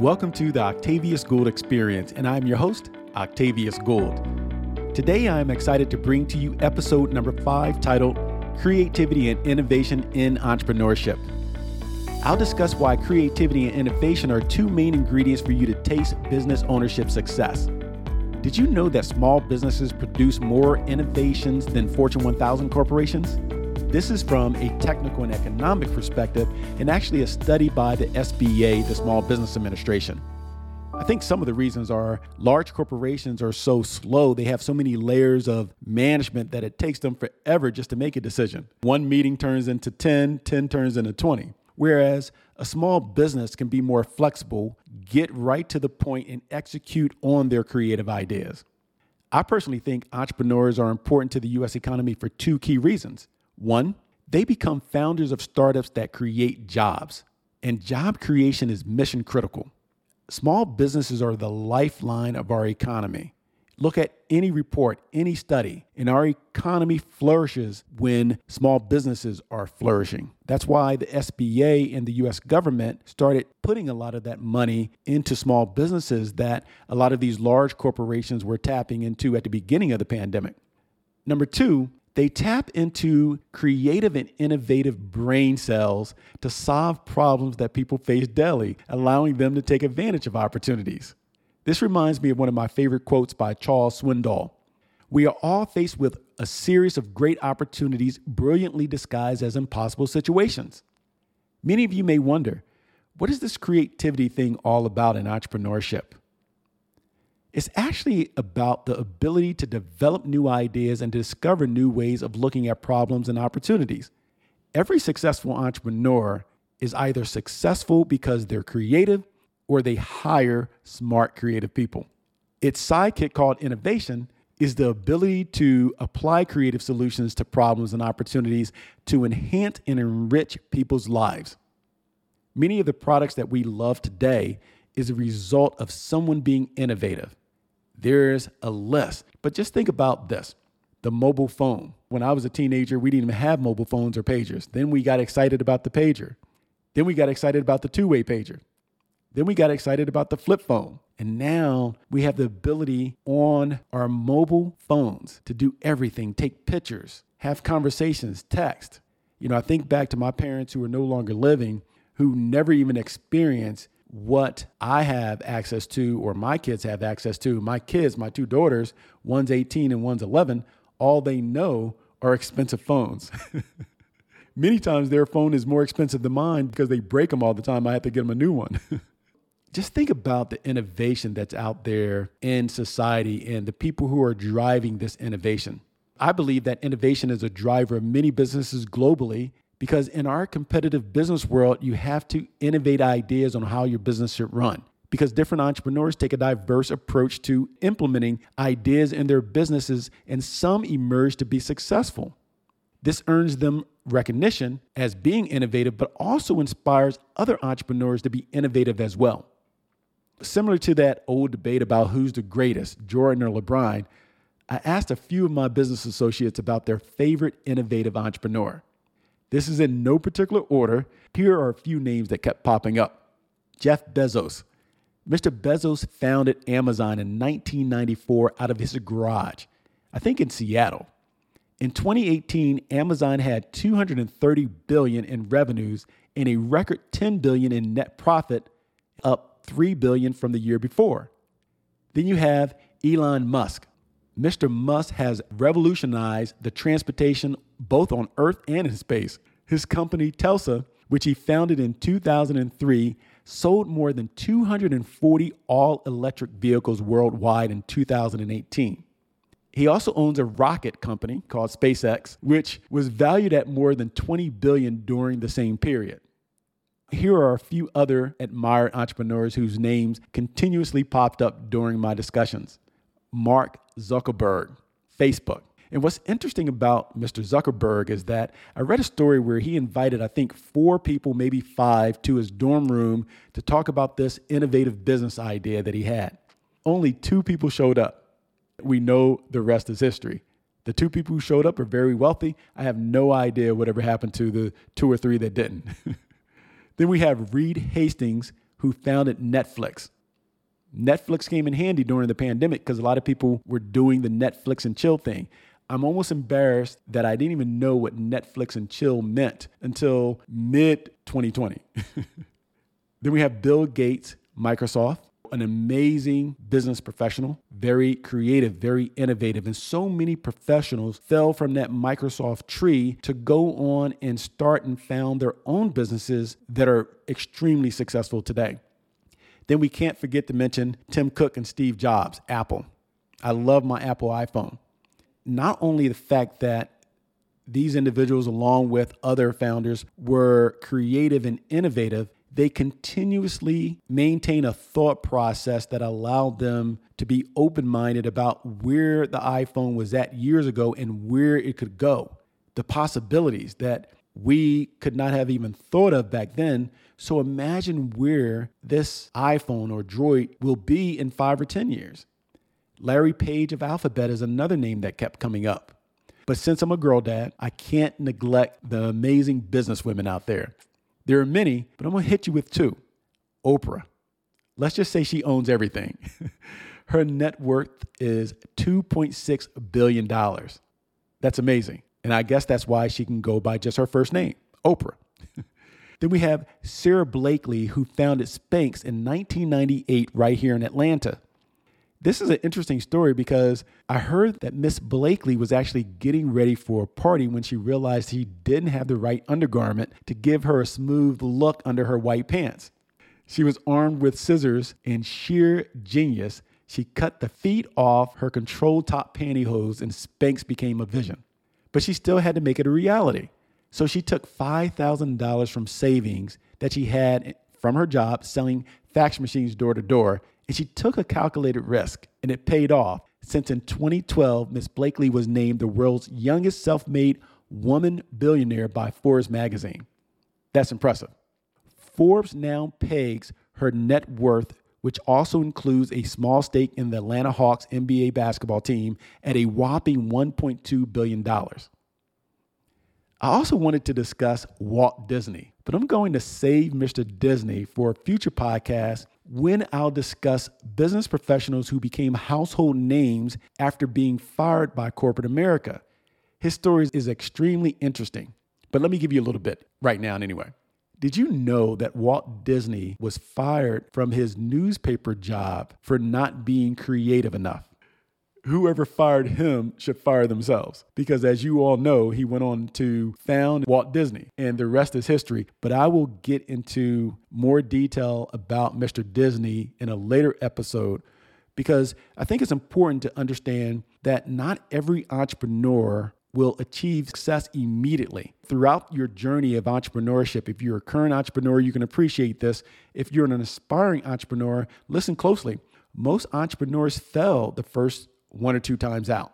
Welcome to the Octavius Gould Experience, and I'm your host, Octavius Gould. Today, I am excited to bring to you episode number five titled Creativity and Innovation in Entrepreneurship. I'll discuss why creativity and innovation are two main ingredients for you to taste business ownership success. Did you know that small businesses produce more innovations than Fortune 1000 corporations? This is from a technical and economic perspective, and actually a study by the SBA, the Small Business Administration. I think some of the reasons are large corporations are so slow. They have so many layers of management that it takes them forever just to make a decision. One meeting turns into 10, 10 turns into 20. Whereas a small business can be more flexible, get right to the point, and execute on their creative ideas. I personally think entrepreneurs are important to the US economy for two key reasons. One, they become founders of startups that create jobs, and job creation is mission critical. Small businesses are the lifeline of our economy. Look at any report, any study, and our economy flourishes when small businesses are flourishing. That's why the SBA and the US government started putting a lot of that money into small businesses that a lot of these large corporations were tapping into at the beginning of the pandemic. Number two, they tap into creative and innovative brain cells to solve problems that people face daily, allowing them to take advantage of opportunities. This reminds me of one of my favorite quotes by Charles Swindoll. We are all faced with a series of great opportunities brilliantly disguised as impossible situations. Many of you may wonder, what is this creativity thing all about in entrepreneurship? It's actually about the ability to develop new ideas and discover new ways of looking at problems and opportunities. Every successful entrepreneur is either successful because they're creative or they hire smart, creative people. Its sidekick called innovation is the ability to apply creative solutions to problems and opportunities to enhance and enrich people's lives. Many of the products that we love today is a result of someone being innovative. There's a list. But just think about this the mobile phone. When I was a teenager, we didn't even have mobile phones or pagers. Then we got excited about the pager. Then we got excited about the two way pager. Then we got excited about the flip phone. And now we have the ability on our mobile phones to do everything take pictures, have conversations, text. You know, I think back to my parents who are no longer living, who never even experienced what I have access to or my kids have access to. My kids, my two daughters, one's 18 and one's 11, all they know are expensive phones. Many times their phone is more expensive than mine because they break them all the time. I have to get them a new one. Just think about the innovation that's out there in society and the people who are driving this innovation. I believe that innovation is a driver of many businesses globally because in our competitive business world, you have to innovate ideas on how your business should run. Because different entrepreneurs take a diverse approach to implementing ideas in their businesses, and some emerge to be successful. This earns them recognition as being innovative, but also inspires other entrepreneurs to be innovative as well. Similar to that old debate about who's the greatest, Jordan or LeBron, I asked a few of my business associates about their favorite innovative entrepreneur. This is in no particular order. Here are a few names that kept popping up Jeff Bezos. Mr. Bezos founded Amazon in 1994 out of his garage, I think in Seattle. In 2018, Amazon had 230 billion in revenues and a record 10 billion in net profit, up 3 billion from the year before. Then you have Elon Musk. Mr. Musk has revolutionized the transportation both on Earth and in space. His company, Tesla, which he founded in 2003, sold more than 240 all electric vehicles worldwide in 2018. He also owns a rocket company called SpaceX, which was valued at more than 20 billion during the same period. Here are a few other admired entrepreneurs whose names continuously popped up during my discussions. Mark Zuckerberg, Facebook. And what's interesting about Mr. Zuckerberg is that I read a story where he invited, I think, four people, maybe five, to his dorm room to talk about this innovative business idea that he had. Only two people showed up. We know the rest is history. The two people who showed up are very wealthy. I have no idea whatever happened to the two or three that didn't. then we have Reed Hastings, who founded Netflix. Netflix came in handy during the pandemic because a lot of people were doing the Netflix and chill thing. I'm almost embarrassed that I didn't even know what Netflix and chill meant until mid 2020. then we have Bill Gates, Microsoft, an amazing business professional, very creative, very innovative. And so many professionals fell from that Microsoft tree to go on and start and found their own businesses that are extremely successful today. Then we can't forget to mention Tim Cook and Steve Jobs, Apple. I love my Apple iPhone. Not only the fact that these individuals, along with other founders, were creative and innovative, they continuously maintain a thought process that allowed them to be open minded about where the iPhone was at years ago and where it could go. The possibilities that we could not have even thought of back then. So imagine where this iPhone or Droid will be in five or 10 years. Larry Page of Alphabet is another name that kept coming up. But since I'm a girl dad, I can't neglect the amazing business women out there. There are many, but I'm gonna hit you with two. Oprah. Let's just say she owns everything. Her net worth is $2.6 billion. That's amazing. And I guess that's why she can go by just her first name, Oprah. then we have Sara Blakely, who founded Spanx in 1998 right here in Atlanta. This is an interesting story because I heard that Miss Blakely was actually getting ready for a party when she realized he didn't have the right undergarment to give her a smooth look under her white pants. She was armed with scissors and sheer genius. She cut the feet off her control top pantyhose and Spanx became a vision. But she still had to make it a reality. So she took $5,000 from savings that she had from her job selling fax machines door to door and she took a calculated risk, and it paid off since in 2012, Miss Blakely was named the world's youngest self made woman billionaire by Forbes magazine. That's impressive. Forbes now pegs her net worth, which also includes a small stake in the Atlanta Hawks NBA basketball team, at a whopping $1.2 billion. I also wanted to discuss Walt Disney, but I'm going to save Mr. Disney for a future podcast when I'll discuss business professionals who became household names after being fired by corporate America. His story is extremely interesting, but let me give you a little bit right now, anyway. Did you know that Walt Disney was fired from his newspaper job for not being creative enough? whoever fired him should fire themselves. Because as you all know, he went on to found Walt Disney, and the rest is history. But I will get into more detail about Mr. Disney in a later episode because I think it's important to understand that not every entrepreneur will achieve success immediately. Throughout your journey of entrepreneurship, if you're a current entrepreneur, you can appreciate this. If you're an aspiring entrepreneur, listen closely. Most entrepreneurs fail the first one or two times out.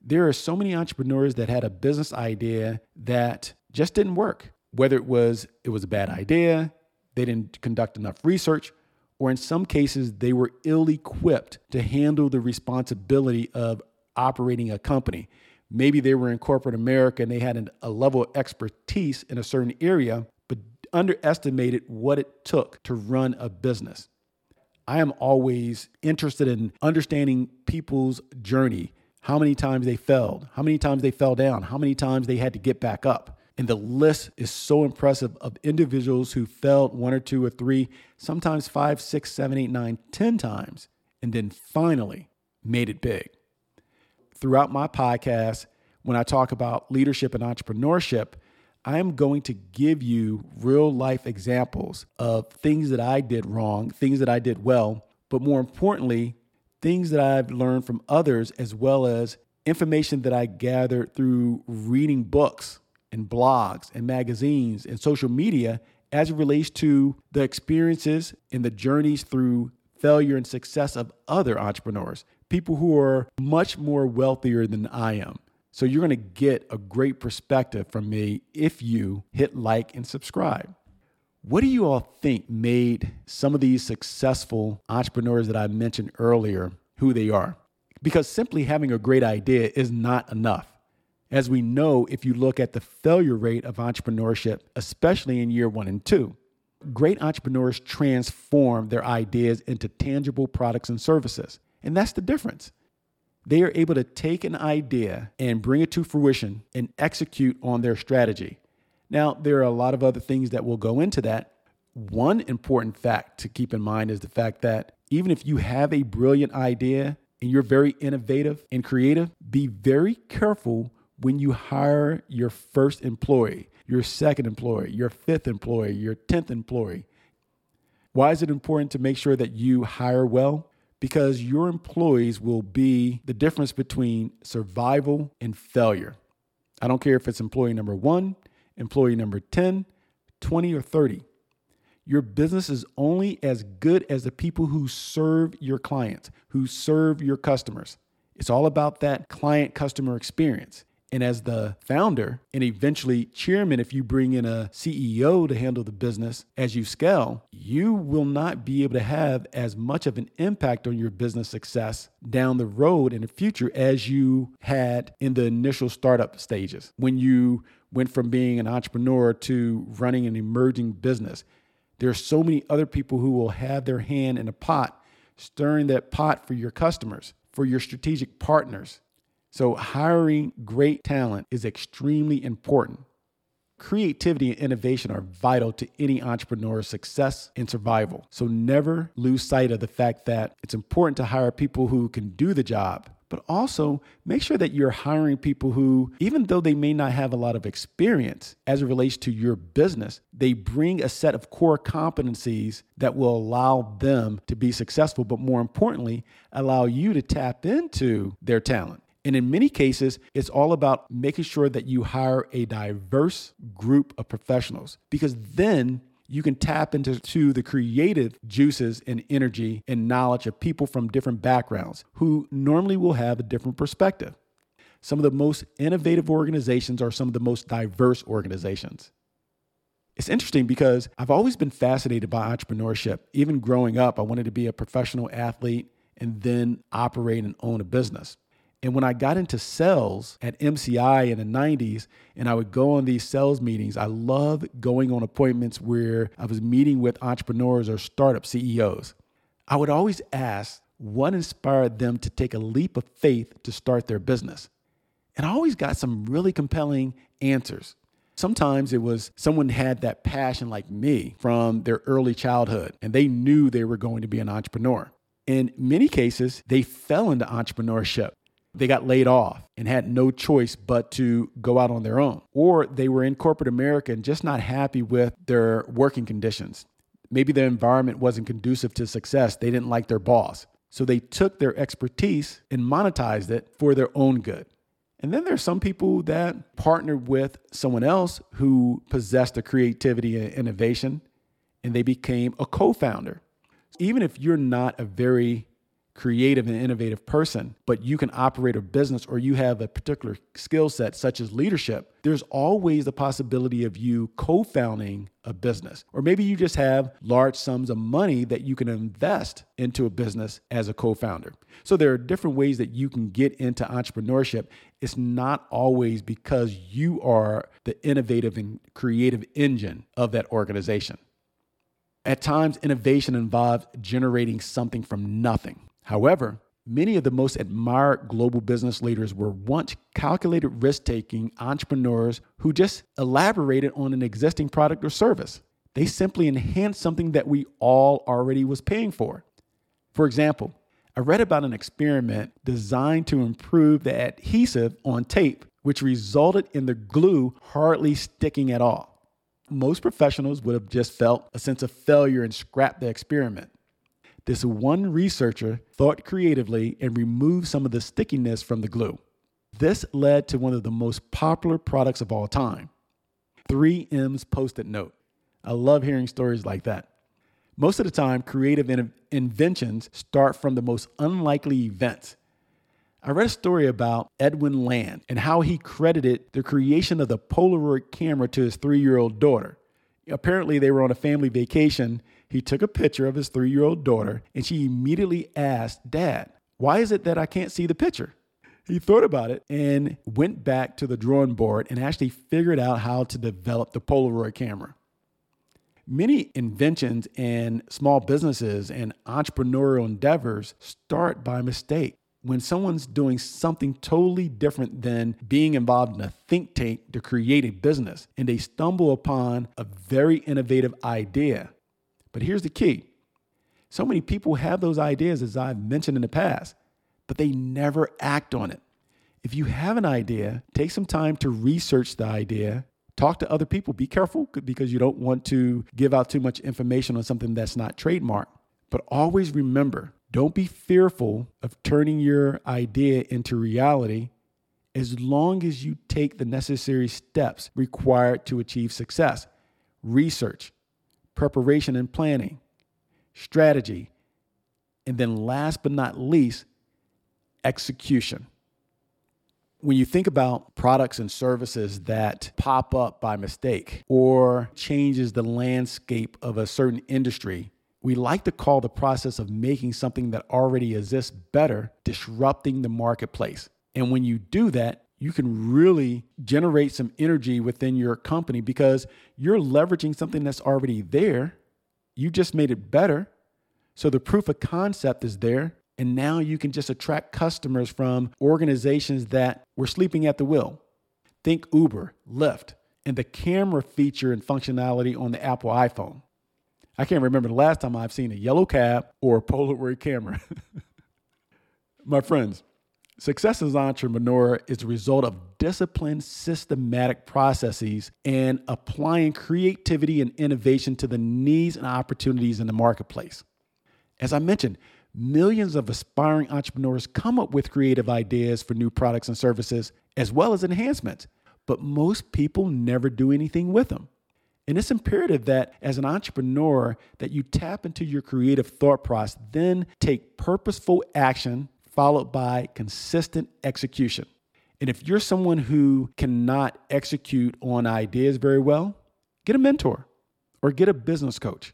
There are so many entrepreneurs that had a business idea that just didn't work. Whether it was it was a bad idea, they didn't conduct enough research, or in some cases they were ill-equipped to handle the responsibility of operating a company. Maybe they were in corporate America and they had an, a level of expertise in a certain area, but underestimated what it took to run a business. I am always interested in understanding people's journey, how many times they failed, how many times they fell down, how many times they had to get back up. And the list is so impressive of individuals who failed one or two or three, sometimes five, six, seven, eight, nine, ten times, and then finally made it big. Throughout my podcast, when I talk about leadership and entrepreneurship, I am going to give you real life examples of things that I did wrong, things that I did well, but more importantly, things that I've learned from others, as well as information that I gathered through reading books and blogs and magazines and social media as it relates to the experiences and the journeys through failure and success of other entrepreneurs, people who are much more wealthier than I am. So you're going to get a great perspective from me if you hit like and subscribe. What do you all think made some of these successful entrepreneurs that I mentioned earlier who they are? Because simply having a great idea is not enough. As we know, if you look at the failure rate of entrepreneurship, especially in year one and two, Great entrepreneurs transform their ideas into tangible products and services. And that's the difference. They are able to take an idea and bring it to fruition and execute on their strategy. Now, there are a lot of other things that will go into that. One important fact to keep in mind is the fact that even if you have a brilliant idea and you're very innovative and creative, be very careful when you hire your first employee, your second employee, your fifth employee, your 10th employee. Why is it important to make sure that you hire well? Because your employees will be the difference between survival and failure. I don't care if it's employee number one, employee number 10, 20, or 30. Your business is only as good as the people who serve your clients, who serve your customers. It's all about that client customer experience. And as the founder and eventually chairman, if you bring in a CEO to handle the business as you scale, you will not be able to have as much of an impact on your business success down the road in the future as you had in the initial startup stages when you went from being an entrepreneur to running an emerging business. There are so many other people who will have their hand in a pot, stirring that pot for your customers, for your strategic partners so, hiring great talent is extremely important. Creativity and innovation are vital to any entrepreneur's success and survival. So, never lose sight of the fact that it's important to hire people who can do the job, but also make sure that you're hiring people who, even though they may not have a lot of experience as it relates to your business, they bring a set of core competencies that will allow them to be successful, but more importantly, allow you to tap into their talent. And in many cases, it's all about making sure that you hire a diverse group of professionals because then you can tap into to the creative juices and energy and knowledge of people from different backgrounds who normally will have a different perspective. Some of the most innovative organizations are some of the most diverse organizations. It's interesting because I've always been fascinated by entrepreneurship. Even growing up, I wanted to be a professional athlete and then operate and own a business. And when I got into sales at MCI in the 90s, and I would go on these sales meetings, I love going on appointments where I was meeting with entrepreneurs or startup CEOs. I would always ask what inspired them to take a leap of faith to start their business. And I always got some really compelling answers. Sometimes it was someone had that passion like me from their early childhood and they knew they were going to be an entrepreneur. In many cases, they fell into entrepreneurship they got laid off and had no choice but to go out on their own. Or they were in corporate America and just not happy with their working conditions. Maybe the environment wasn't conducive to success. They didn't like their boss. So they took their expertise and monetized it for their own good. And then there's some people that partnered with someone else who possessed the creativity and innovation, and they became a co founder. Even if you're not a very creative and innovative person, but you can operate a business or you have a particular skill set, such as leadership, there's always the possibility of you co founding a business. Or maybe you just have large sums of money that you can invest into a business as a co founder. So there are different ways that you can get into entrepreneurship. It's not always because you are the innovative and creative engine of that organization. At times, innovation involves generating something from nothing. However, many of the most admired global business leaders were once calculated risk taking entrepreneurs who just elaborated on an existing product or service. They simply enhanced something that we all already was paying for. For example, I read about an experiment designed to improve the adhesive on tape, which resulted in the glue hardly sticking at all. Most professionals would have just felt a sense of failure and scrapped the experiment. This one researcher thought creatively and removed some of the stickiness from the glue. This led to one of the most popular products of all time 3M's Post it note. I love hearing stories like that. Most of the time, creative in- inventions start from the most unlikely events. I read a story about Edwin Land and how he credited the creation of the Polaroid camera to his three year old daughter. Apparently, they were on a family vacation he took a picture of his three year old daughter and she immediately asked, Dad, why is it that I can't see the picture? He thought about it and went back to the drawing board and actually figured out how to develop the Polaroid camera. Many inventions and small businesses and entrepreneurial endeavors start by mistake. When someone's doing something totally different than being involved in a think tank to create a business and they stumble upon a very innovative idea. But here's the key so many people have those ideas, as I've mentioned in the past, but they never act on it. If you have an idea, take some time to research the idea Talk to other people. Be careful because you don't want to give out too much information on something that's not trademarked. But always remember don't be fearful of turning your idea into reality as long as you take the necessary steps required to achieve success research, preparation and planning, strategy, and then last but not least, execution when you think about products and services that pop up by mistake or changes the landscape of a certain industry, we like to call the process of making something that already exists better disrupting the marketplace. And when you do that, you can really generate some energy within your company because you're leveraging something that's already there. You just made it better. So the proof of concept is there. And now you can just attract customers from organizations that were sleeping at the wheel. Think Uber, Lyft, and the camera feature and functionality on the Apple iPhone. I can't remember the last time I've seen a yellow cab or a Polaroid camera. My friends, success as an entrepreneur is a result of disciplined, systematic processes and applying creativity and innovation to the needs and opportunities in the marketplace. As I mentioned, millions of aspiring entrepreneurs come up with creative ideas for new products and services as well as enhancements, but most people never do anything with them. And it's imperative that as an entrepreneur that you tap into your creative thought process, then take purposeful action followed by consistent execution. And if you're someone who cannot execute on ideas very well, get a mentor or get a business coach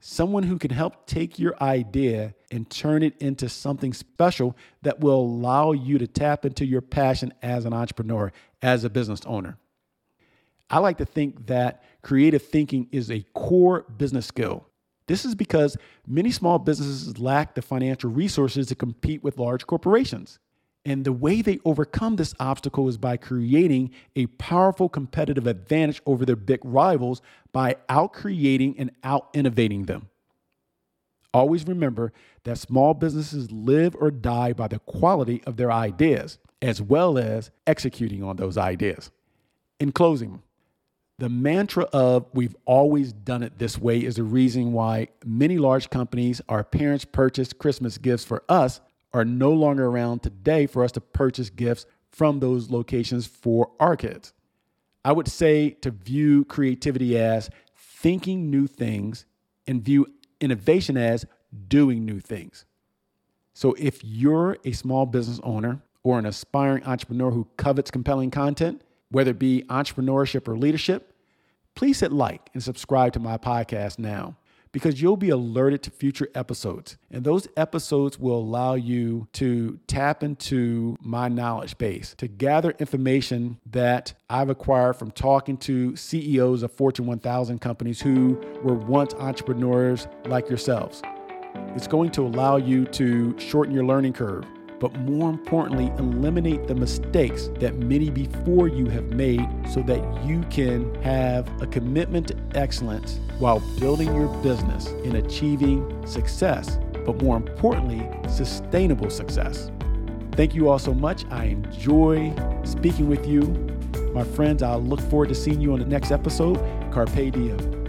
someone who can help take your idea and turn it into something special that will allow you to tap into your passion as an entrepreneur, as a business owner. I like to think that creative thinking is a core business skill. This is because many small businesses lack the financial resources to compete with large corporations. And the way they overcome this obstacle is by creating a powerful competitive advantage over their big rivals by out creating and out innovating them. Always remember that small businesses live or die by the quality of their ideas, as well as executing on those ideas. In closing, the mantra of we've always done it this way is the reason why many large companies, our parents purchased Christmas gifts for us are no longer around today for us to purchase gifts from those locations for our kids. I would say to view creativity as thinking new things and view innovation as doing new things. So if you're a small business owner or an aspiring entrepreneur who covets compelling content, whether it be entrepreneurship or leadership, please hit like and subscribe to my podcast now because you'll be alerted to future episodes. And those episodes will allow you to tap into my knowledge base, to gather information that I've acquired from talking to CEOs of Fortune 1000 companies who were once entrepreneurs like yourselves. It's going to allow you to shorten your learning curve but more importantly, eliminate the mistakes that many before you have made so that you can have a commitment to excellence while building your business and achieving success, but more importantly, sustainable success. Thank you all so much. I enjoy speaking with you. My friends, I'll look forward to seeing you on the next episode. Carpe diem.